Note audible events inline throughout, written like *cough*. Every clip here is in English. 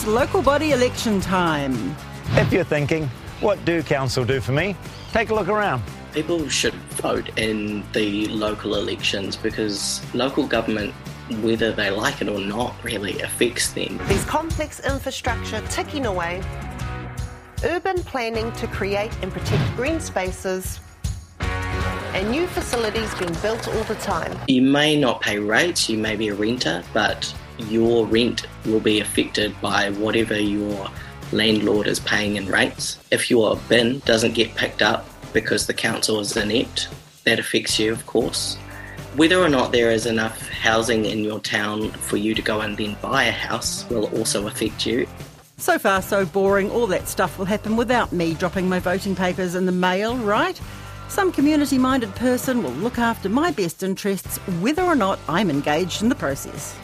It's local body election time. If you're thinking, what do council do for me? Take a look around. People should vote in the local elections because local government, whether they like it or not, really affects them. There's complex infrastructure ticking away, urban planning to create and protect green spaces, and new facilities being built all the time. You may not pay rates, you may be a renter, but your rent will be affected by whatever your landlord is paying in rates. If your bin doesn't get picked up because the council is inept, that affects you, of course. Whether or not there is enough housing in your town for you to go and then buy a house will also affect you. So far, so boring. All that stuff will happen without me dropping my voting papers in the mail, right? Some community minded person will look after my best interests whether or not I'm engaged in the process.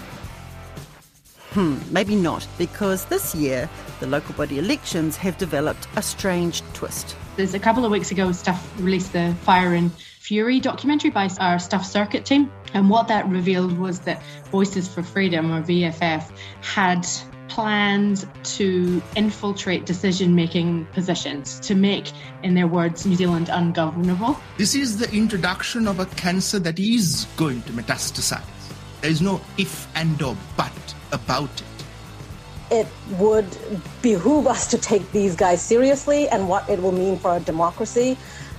Hmm, maybe not, because this year the local body elections have developed a strange twist. There's a couple of weeks ago, Stuff released the Fire and Fury documentary by our Stuff Circuit team. And what that revealed was that Voices for Freedom, or VFF, had plans to infiltrate decision making positions, to make, in their words, New Zealand ungovernable. This is the introduction of a cancer that is going to metastasize. There is no if and or but about it. It would behoove us to take these guys seriously and what it will mean for our democracy.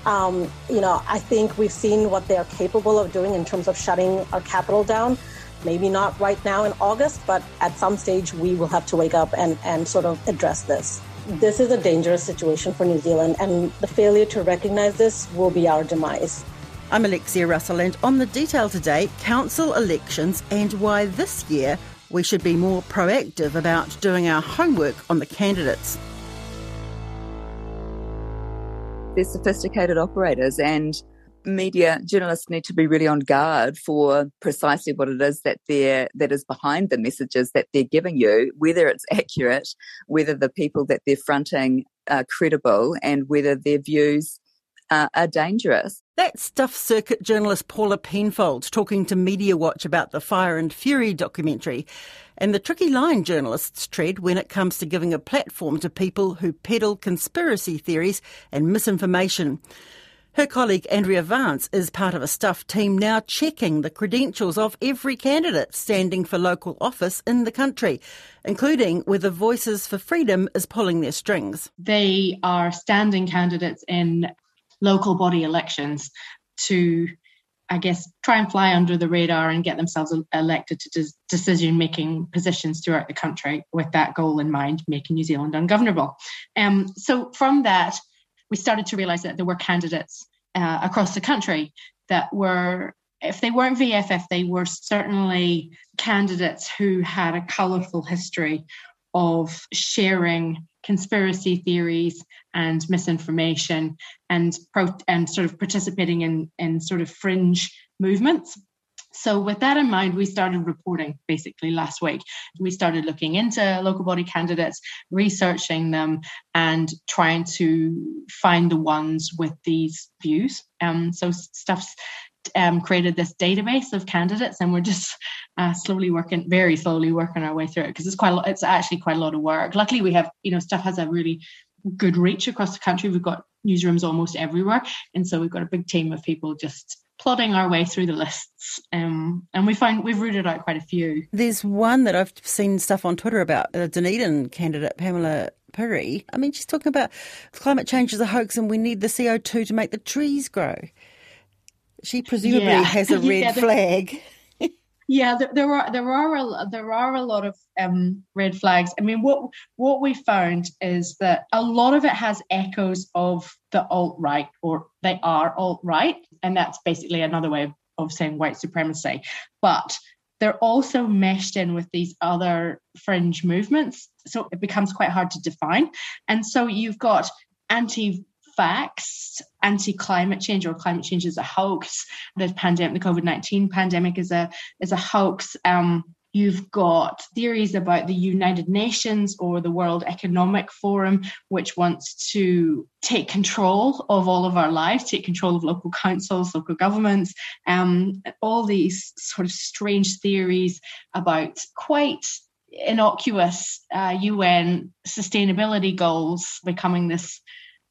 Um, you know, I think we've seen what they're capable of doing in terms of shutting our capital down. Maybe not right now in August, but at some stage we will have to wake up and, and sort of address this. This is a dangerous situation for New Zealand, and the failure to recognize this will be our demise. I'm Alexia Russell, and on the detail today, council elections and why this year we should be more proactive about doing our homework on the candidates. They're sophisticated operators, and media journalists need to be really on guard for precisely what it is that they're that is behind the messages that they're giving you, whether it's accurate, whether the people that they're fronting are credible, and whether their views are dangerous. That's Stuff Circuit journalist Paula Penfold talking to Media Watch about the Fire and Fury documentary and the tricky line journalists tread when it comes to giving a platform to people who peddle conspiracy theories and misinformation. Her colleague Andrea Vance is part of a Stuff team now checking the credentials of every candidate standing for local office in the country, including whether Voices for Freedom is pulling their strings. They are standing candidates in local body elections to I guess, try and fly under the radar and get themselves elected to decision making positions throughout the country with that goal in mind, making New Zealand ungovernable. Um, so, from that, we started to realize that there were candidates uh, across the country that were, if they weren't VFF, they were certainly candidates who had a colourful history of sharing conspiracy theories and misinformation and pro- and sort of participating in in sort of fringe movements so, with that in mind, we started reporting basically last week. We started looking into local body candidates, researching them, and trying to find the ones with these views. Um, so, Stuff's um, created this database of candidates, and we're just uh, slowly working, very slowly working our way through it because it's quite, a lot, it's actually quite a lot of work. Luckily, we have, you know, Stuff has a really good reach across the country. We've got newsrooms almost everywhere, and so we've got a big team of people just plodding our way through the lists, um, and we find we've rooted out quite a few. There's one that I've seen stuff on Twitter about a Dunedin candidate, Pamela Piri. I mean, she's talking about climate change is a hoax, and we need the CO2 to make the trees grow. She presumably yeah. has a *laughs* red yeah, flag. *laughs* Yeah, there, there, are there are a, there are a lot of um, red flags. I mean, what what we found is that a lot of it has echoes of the alt right, or they are alt right, and that's basically another way of, of saying white supremacy. But they're also meshed in with these other fringe movements, so it becomes quite hard to define. And so you've got anti facts, anti-climate change or climate change is a hoax. The pandemic, the COVID-19 pandemic is a is a hoax. Um, You've got theories about the United Nations or the World Economic Forum, which wants to take control of all of our lives, take control of local councils, local governments, um, all these sort of strange theories about quite innocuous uh, UN sustainability goals becoming this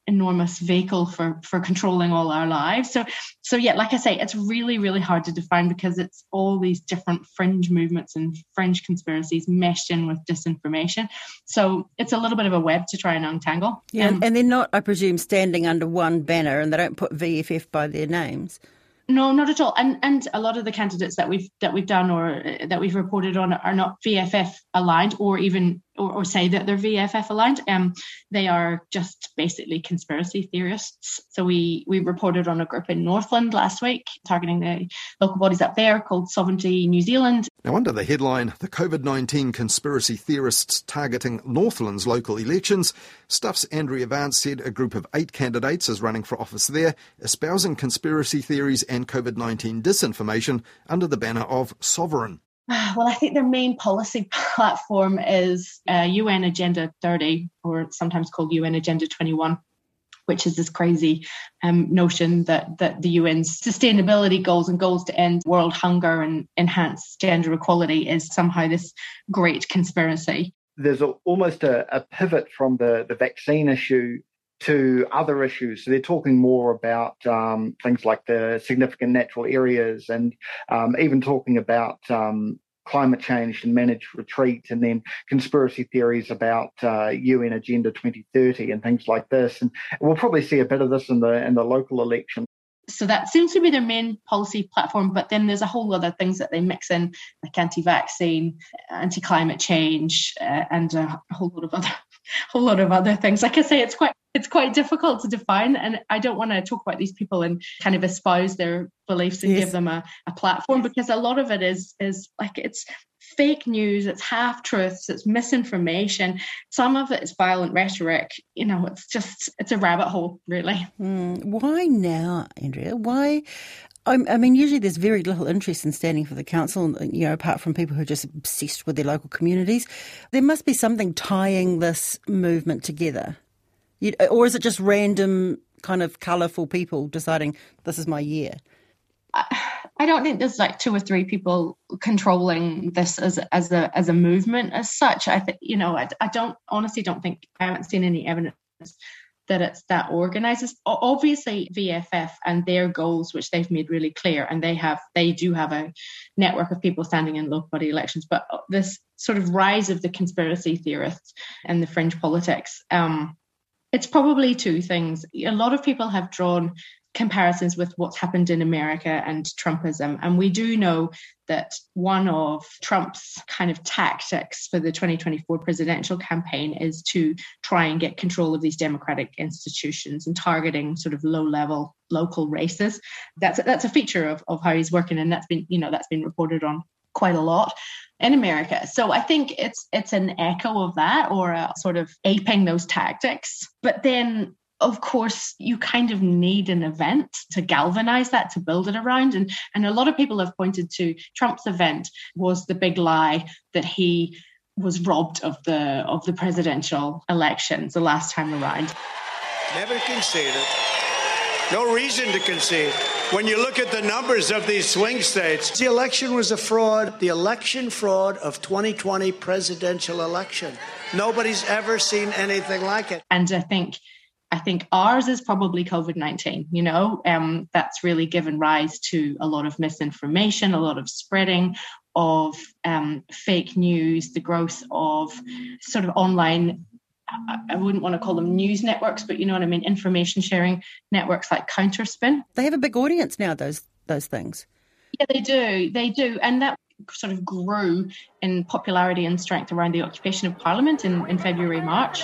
enormous vehicle for for controlling all our lives. So so yeah like i say it's really really hard to define because it's all these different fringe movements and fringe conspiracies meshed in with disinformation. So it's a little bit of a web to try and untangle. Yeah um, and they're not i presume standing under one banner and they don't put vff by their names? No, not at all. And and a lot of the candidates that we've that we've done or uh, that we've reported on are not VFF aligned, or even or, or say that they're VFF aligned. Um, they are just basically conspiracy theorists. So we we reported on a group in Northland last week targeting the local bodies up there called Sovereignty New Zealand. Now, under the headline, the COVID nineteen conspiracy theorists targeting Northland's local elections, Stuff's Andrea Vance said a group of eight candidates is running for office there, espousing conspiracy theories and COVID 19 disinformation under the banner of Sovereign. *sighs* Well, I think their main policy *laughs* platform is uh, UN Agenda 30, or sometimes called UN Agenda 21 which is this crazy um, notion that that the UN's sustainability goals and goals to end world hunger and enhance gender equality is somehow this great conspiracy. There's a, almost a, a, pivot from the, the vaccine issue to other issues. So they're talking more about um, things like the significant natural areas and um, even talking about um, climate change and managed retreat and then conspiracy theories about uh, UN Agenda 2030 and things like this. And we'll probably see a bit of this in the in the local election. So that seems to be their main policy platform, but then there's a whole lot of things that they mix in, like anti-vaccine, anti-climate change, uh, and a whole lot of other, *laughs* whole lot of other things. Like I say, it's quite it's quite difficult to define and i don't want to talk about these people and kind of espouse their beliefs and yes. give them a, a platform because a lot of it is is like it's fake news it's half truths it's misinformation some of it is violent rhetoric you know it's just it's a rabbit hole really mm, why now andrea why I mean, usually there's very little interest in standing for the council, you know, apart from people who are just obsessed with their local communities. There must be something tying this movement together. You, or is it just random kind of colourful people deciding this is my year? I don't think there's like two or three people controlling this as as a as a movement as such. I think you know I, I don't honestly don't think I haven't seen any evidence that it's that organizes Obviously, VFF and their goals, which they've made really clear, and they have they do have a network of people standing in local body elections. But this sort of rise of the conspiracy theorists and the fringe politics. Um, it's probably two things. A lot of people have drawn comparisons with what's happened in America and Trumpism. And we do know that one of Trump's kind of tactics for the 2024 presidential campaign is to try and get control of these democratic institutions and targeting sort of low level local races. That's that's a feature of, of how he's working and that's been, you know, that's been reported on quite a lot in America. So I think it's it's an echo of that or a sort of aping those tactics. But then of course you kind of need an event to galvanize that to build it around and and a lot of people have pointed to Trump's event was the big lie that he was robbed of the of the presidential elections the last time around. Never conceded. No reason to concede. When you look at the numbers of these swing states, the election was a fraud. The election fraud of 2020 presidential election. Nobody's ever seen anything like it. And I think I think ours is probably COVID 19. You know, um, that's really given rise to a lot of misinformation, a lot of spreading of um, fake news, the growth of sort of online I wouldn't want to call them news networks, but you know what I mean, information sharing networks like Counterspin. They have a big audience now. Those those things. Yeah, they do. They do, and that sort of grew in popularity and strength around the occupation of Parliament in, in February March.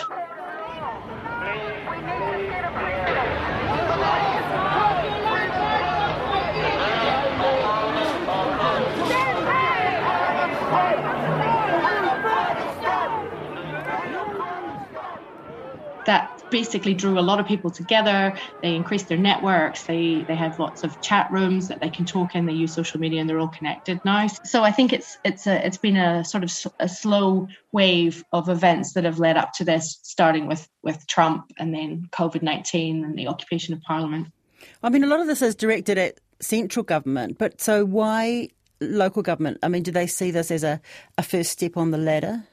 that basically drew a lot of people together. They increased their networks. They they have lots of chat rooms that they can talk in. They use social media, and they're all connected now. So I think it's it's a it's been a sort of a slow wave of events that have led up to this, starting with with Trump and then COVID nineteen and the occupation of Parliament. I mean, a lot of this is directed at central government, but so why local government? I mean, do they see this as a, a first step on the ladder?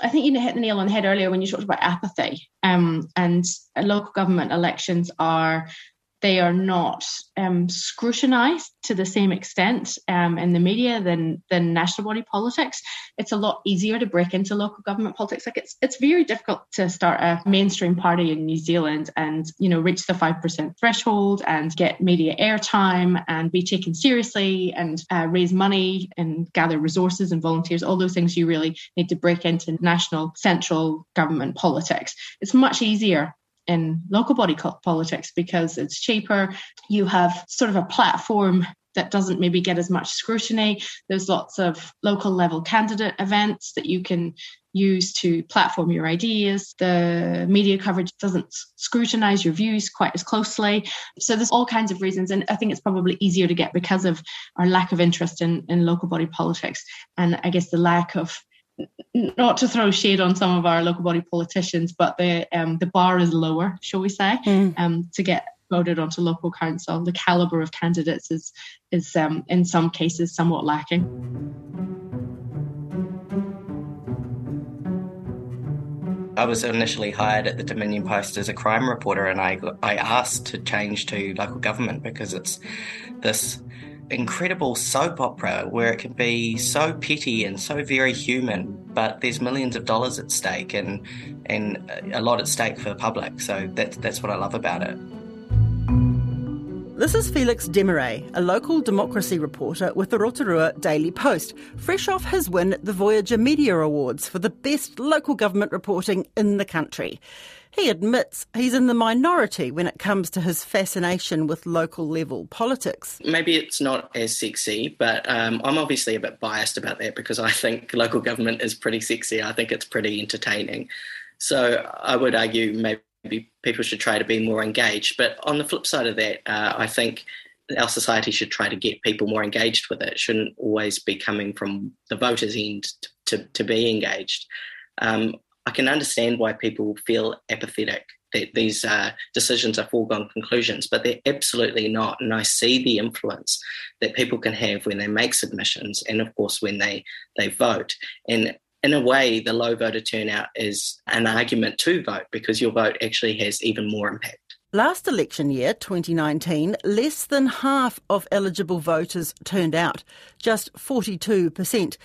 I think you hit the nail on the head earlier when you talked about apathy. Um, and local government elections are they are not um, scrutinised to the same extent um, in the media than than national body politics. It's a lot easier to break into local government politics. Like it's it's very difficult to start a mainstream party in New Zealand and you know reach the five percent threshold and get media airtime and be taken seriously and uh, raise money and gather resources and volunteers. All those things you really need to break into national central government politics. It's much easier in local body politics because it's cheaper. You have sort of a platform that doesn't maybe get as much scrutiny. There's lots of local level candidate events that you can use to platform your ideas. The media coverage doesn't scrutinize your views quite as closely. So there's all kinds of reasons. And I think it's probably easier to get because of our lack of interest in, in local body politics and I guess the lack of not to throw shade on some of our local body politicians, but the um, the bar is lower, shall we say, mm. um, to get voted onto local council. The caliber of candidates is is um, in some cases somewhat lacking. I was initially hired at the Dominion Post as a crime reporter, and I I asked to change to local government because it's this incredible soap opera where it can be so petty and so very human, but there's millions of dollars at stake and and a lot at stake for the public. So that's that's what I love about it. This is Felix Desmarais, a local democracy reporter with the Rotorua Daily Post, fresh off his win at the Voyager Media Awards for the best local government reporting in the country. He admits he's in the minority when it comes to his fascination with local level politics. Maybe it's not as sexy, but um, I'm obviously a bit biased about that because I think local government is pretty sexy. I think it's pretty entertaining. So I would argue maybe people should try to be more engaged. But on the flip side of that, uh, I think our society should try to get people more engaged with it. it shouldn't always be coming from the voters' end to, to be engaged. Um, I can understand why people feel apathetic that these uh, decisions are foregone conclusions, but they're absolutely not. And I see the influence that people can have when they make submissions, and of course when they they vote. And in a way, the low voter turnout is an argument to vote because your vote actually has even more impact. Last election year, 2019, less than half of eligible voters turned out, just 42%.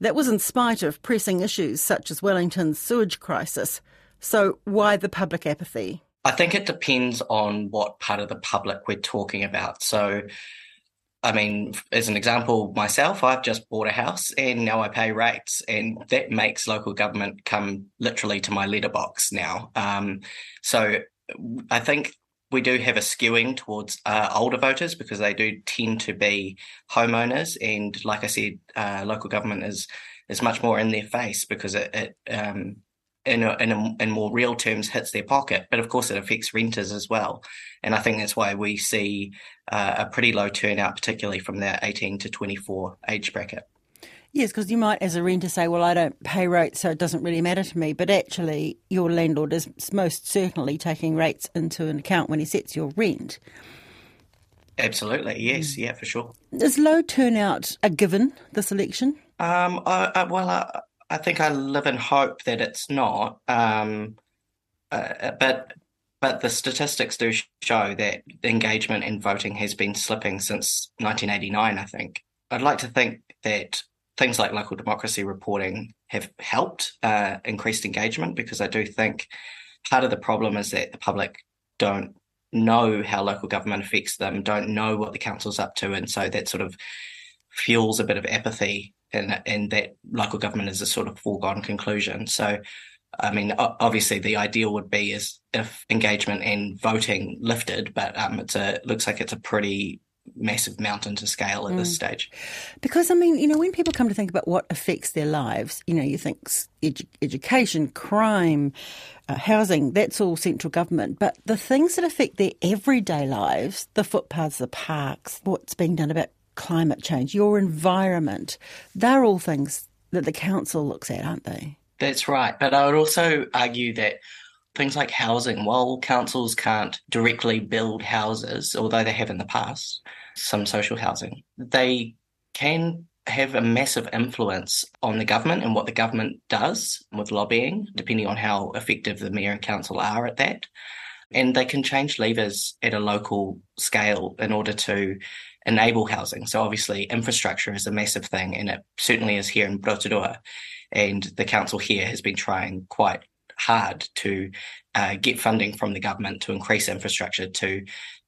That was in spite of pressing issues such as Wellington's sewage crisis. So, why the public apathy? I think it depends on what part of the public we're talking about. So, I mean, as an example, myself, I've just bought a house and now I pay rates, and that makes local government come literally to my letterbox now. Um, so, I think we do have a skewing towards uh, older voters because they do tend to be homeowners, and like I said, uh, local government is is much more in their face because it, it um, in a, in, a, in more real terms hits their pocket. But of course, it affects renters as well, and I think that's why we see uh, a pretty low turnout, particularly from the 18 to 24 age bracket. Yes, because you might, as a renter, say, well, I don't pay rates, so it doesn't really matter to me. But actually, your landlord is most certainly taking rates into an account when he sets your rent. Absolutely, yes, mm. yeah, for sure. Is low turnout a given this election? Um, I, I, well, I, I, think I live in hope that it's not. Um, uh, but but the statistics do show that engagement in voting has been slipping since 1989. I think I'd like to think that things like local democracy reporting have helped uh, increased engagement because I do think part of the problem is that the public don't know how local government affects them, don't know what the council's up to, and so that sort of fuels a bit of apathy, and and that local government is a sort of foregone conclusion. So. I mean, obviously, the ideal would be is if engagement and voting lifted, but um, it's a looks like it's a pretty massive mountain to scale at mm. this stage. Because, I mean, you know, when people come to think about what affects their lives, you know, you think edu- education, crime, uh, housing, that's all central government. But the things that affect their everyday lives, the footpaths, the parks, what's being done about climate change, your environment, they're all things that the council looks at, aren't they? That's right. But I would also argue that things like housing, while councils can't directly build houses, although they have in the past, some social housing, they can have a massive influence on the government and what the government does with lobbying, depending on how effective the mayor and council are at that. And they can change levers at a local scale in order to enable housing. So obviously infrastructure is a massive thing and it certainly is here in Rotorua. And the council here has been trying quite hard to uh, get funding from the government to increase infrastructure to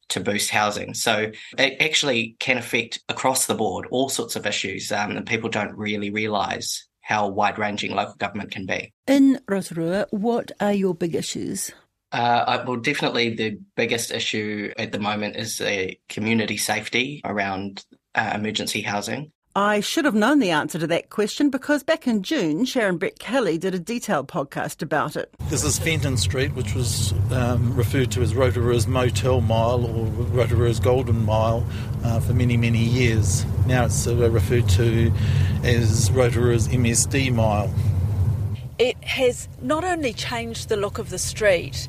to boost housing. So it actually can affect across the board all sorts of issues, um, and people don't really realise how wide ranging local government can be. In Rotorua, what are your big issues? Uh, well, definitely the biggest issue at the moment is the community safety around uh, emergency housing. I should have known the answer to that question because back in June, Sharon Brettkelly did a detailed podcast about it. This is Fenton Street, which was um, referred to as Rotorua's Motel Mile or Rotorua's Golden Mile uh, for many, many years. Now it's uh, referred to as Rotorua's MSD Mile. It has not only changed the look of the street,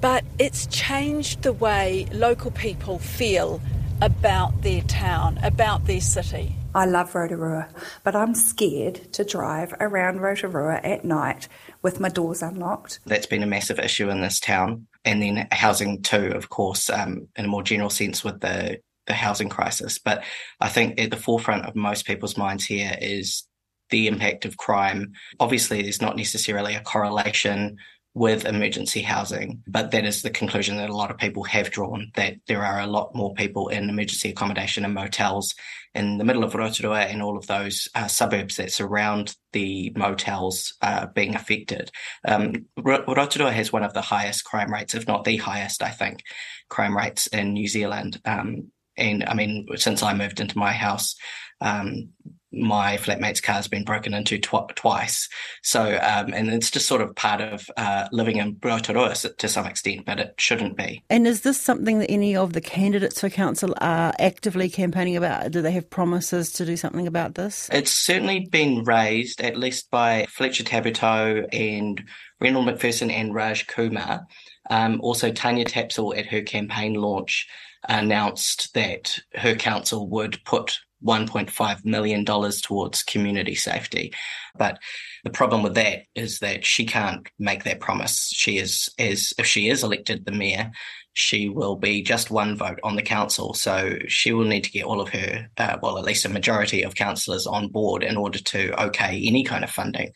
but it's changed the way local people feel about their town, about their city. I love Rotorua, but I'm scared to drive around Rotorua at night with my doors unlocked. That's been a massive issue in this town. And then housing too, of course, um, in a more general sense with the, the housing crisis. But I think at the forefront of most people's minds here is the impact of crime. Obviously, there's not necessarily a correlation with emergency housing. But that is the conclusion that a lot of people have drawn that there are a lot more people in emergency accommodation and motels in the middle of Rotorua and all of those uh, suburbs that surround the motels uh, being affected. Um, Rotorua has one of the highest crime rates, if not the highest, I think, crime rates in New Zealand. Um, and I mean, since I moved into my house, um, my flatmate's car has been broken into tw- twice. So, um, and it's just sort of part of uh, living in Rotorua to some extent, but it shouldn't be. And is this something that any of the candidates for council are actively campaigning about? Do they have promises to do something about this? It's certainly been raised, at least by Fletcher Tabuteau and Reynold Macpherson and Raj Kumar. Um, also, Tanya Tapsell at her campaign launch announced that her council would put $1.5 million towards community safety. But the problem with that is that she can't make that promise. She is, as if she is elected the mayor, she will be just one vote on the council. So she will need to get all of her, uh, well, at least a majority of councillors on board in order to okay any kind of funding.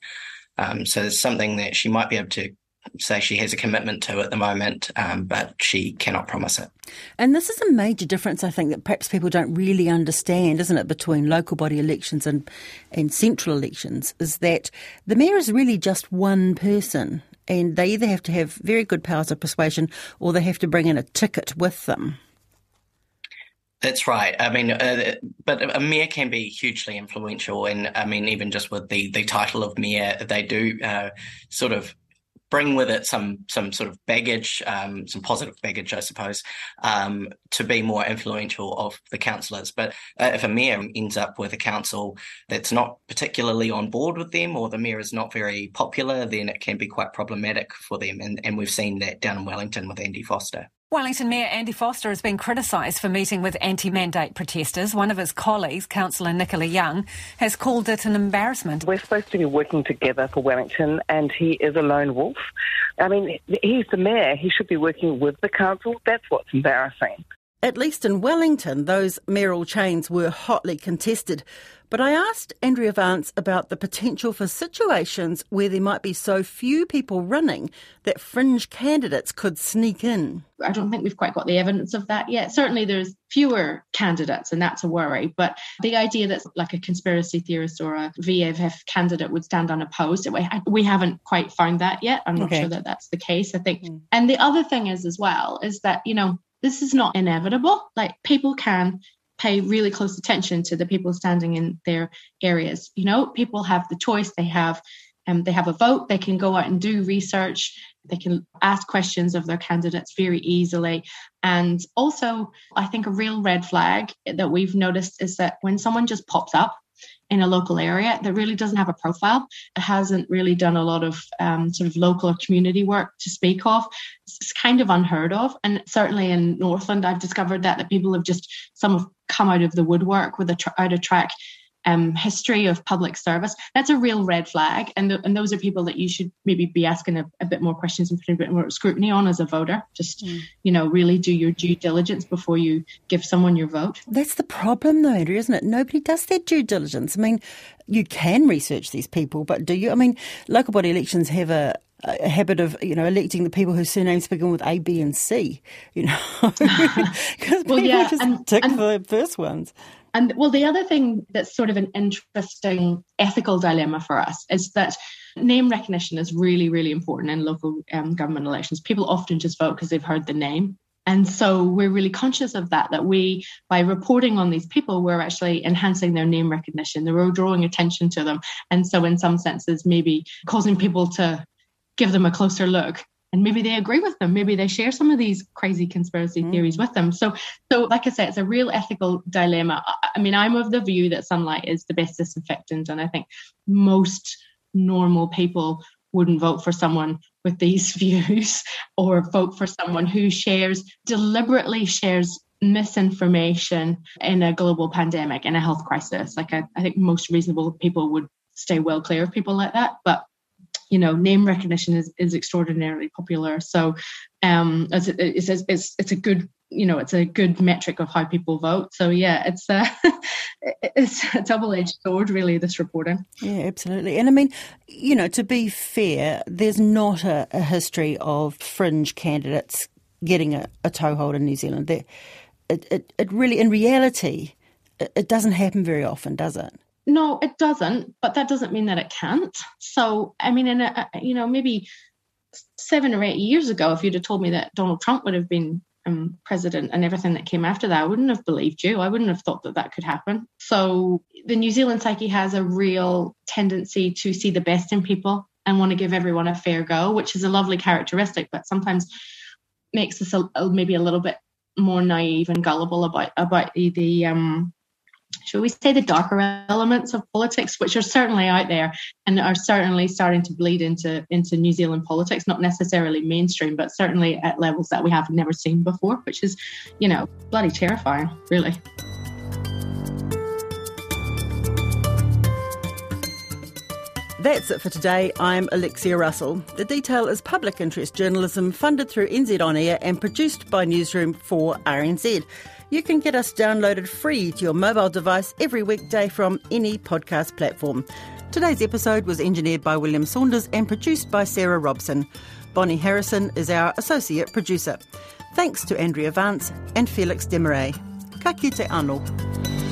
Um, so it's something that she might be able to say she has a commitment to at the moment, um, but she cannot promise it. And this is a major difference, I think, that perhaps people don't really understand, isn't it, between local body elections and, and central elections, is that the mayor is really just one person. And they either have to have very good powers of persuasion or they have to bring in a ticket with them. That's right. I mean, uh, but a mayor can be hugely influential, and I mean, even just with the the title of mayor, they do uh, sort of bring with it some some sort of baggage, um, some positive baggage, I suppose, um, to be more influential of the councillors. But uh, if a mayor ends up with a council that's not particularly on board with them, or the mayor is not very popular, then it can be quite problematic for them. And, and we've seen that down in Wellington with Andy Foster. Wellington Mayor Andy Foster has been criticised for meeting with anti-mandate protesters. One of his colleagues, Councillor Nicola Young, has called it an embarrassment. We're supposed to be working together for Wellington and he is a lone wolf. I mean, he's the mayor. He should be working with the council. That's what's embarrassing. At least in Wellington, those mayoral chains were hotly contested. But I asked Andrea Vance about the potential for situations where there might be so few people running that fringe candidates could sneak in. I don't think we've quite got the evidence of that yet. Certainly, there's fewer candidates, and that's a worry. But the idea that like a conspiracy theorist or a VFF candidate would stand unopposed, we haven't quite found that yet. I'm not okay. sure that that's the case. I think. Mm. And the other thing is, as well, is that, you know, this is not inevitable. Like people can pay really close attention to the people standing in their areas. You know, people have the choice. They have um, they have a vote. They can go out and do research. They can ask questions of their candidates very easily. And also, I think a real red flag that we've noticed is that when someone just pops up in a local area that really doesn't have a profile. It hasn't really done a lot of um, sort of local or community work to speak of. It's kind of unheard of. And certainly in Northland, I've discovered that, that people have just, some have come out of the woodwork with a out of track um, history of public service, that's a real red flag. And, th- and those are people that you should maybe be asking a, a, bit more questions and putting a bit more scrutiny on as a voter. Just, mm. you know, really do your due diligence before you give someone your vote. That's the problem, though, Andrea, isn't it? Nobody does their due diligence. I mean, you can research these people, but do you? I mean, local body elections have a, a habit of you know electing the people whose surnames begin with A, B, and C. You know, *laughs* *laughs* because well, people yeah, just and, tick and, the first ones. And well, the other thing that's sort of an interesting ethical dilemma for us is that name recognition is really, really important in local um, government elections. People often just vote because they've heard the name. And so we're really conscious of that, that we, by reporting on these people, we're actually enhancing their name recognition. We're drawing attention to them. And so, in some senses, maybe causing people to give them a closer look and maybe they agree with them. Maybe they share some of these crazy conspiracy mm. theories with them. So so like i said it's a real ethical dilemma. I mean i'm of the view that sunlight is the best disinfectant and i think most normal people wouldn't vote for someone with these *laughs* views or vote for someone who shares deliberately shares misinformation in a global pandemic in a health crisis. Like I, I think most reasonable people would stay well clear of people like that but you know name recognition is, is extraordinarily popular. So um it's, it's, it's, it's a good you know it's a good metric of how people vote. So yeah it's a *laughs* it's a double-edged sword really this reporting yeah absolutely. And i mean you know to be fair there's not a, a history of fringe candidates getting a, a toehold in new zealand. There it, it, it really in reality it, it doesn't happen very often does it no, it doesn't, but that doesn't mean that it can't. So, I mean, in a, you know, maybe seven or eight years ago, if you'd have told me that Donald Trump would have been um, president and everything that came after that, I wouldn't have believed you. I wouldn't have thought that that could happen. So, the New Zealand psyche has a real tendency to see the best in people and want to give everyone a fair go, which is a lovely characteristic, but sometimes makes us a, maybe a little bit more naive and gullible about about the, the um, shall we say, the darker elements of politics, which are certainly out there and are certainly starting to bleed into, into New Zealand politics, not necessarily mainstream, but certainly at levels that we have never seen before, which is, you know, bloody terrifying, really. That's it for today. I'm Alexia Russell. The Detail is public interest journalism funded through NZ On Air and produced by Newsroom for RNZ. You can get us downloaded free to your mobile device every weekday from any podcast platform. Today's episode was engineered by William Saunders and produced by Sarah Robson. Bonnie Harrison is our associate producer. Thanks to Andrea Vance and Felix Desmarais. Ka kite anō.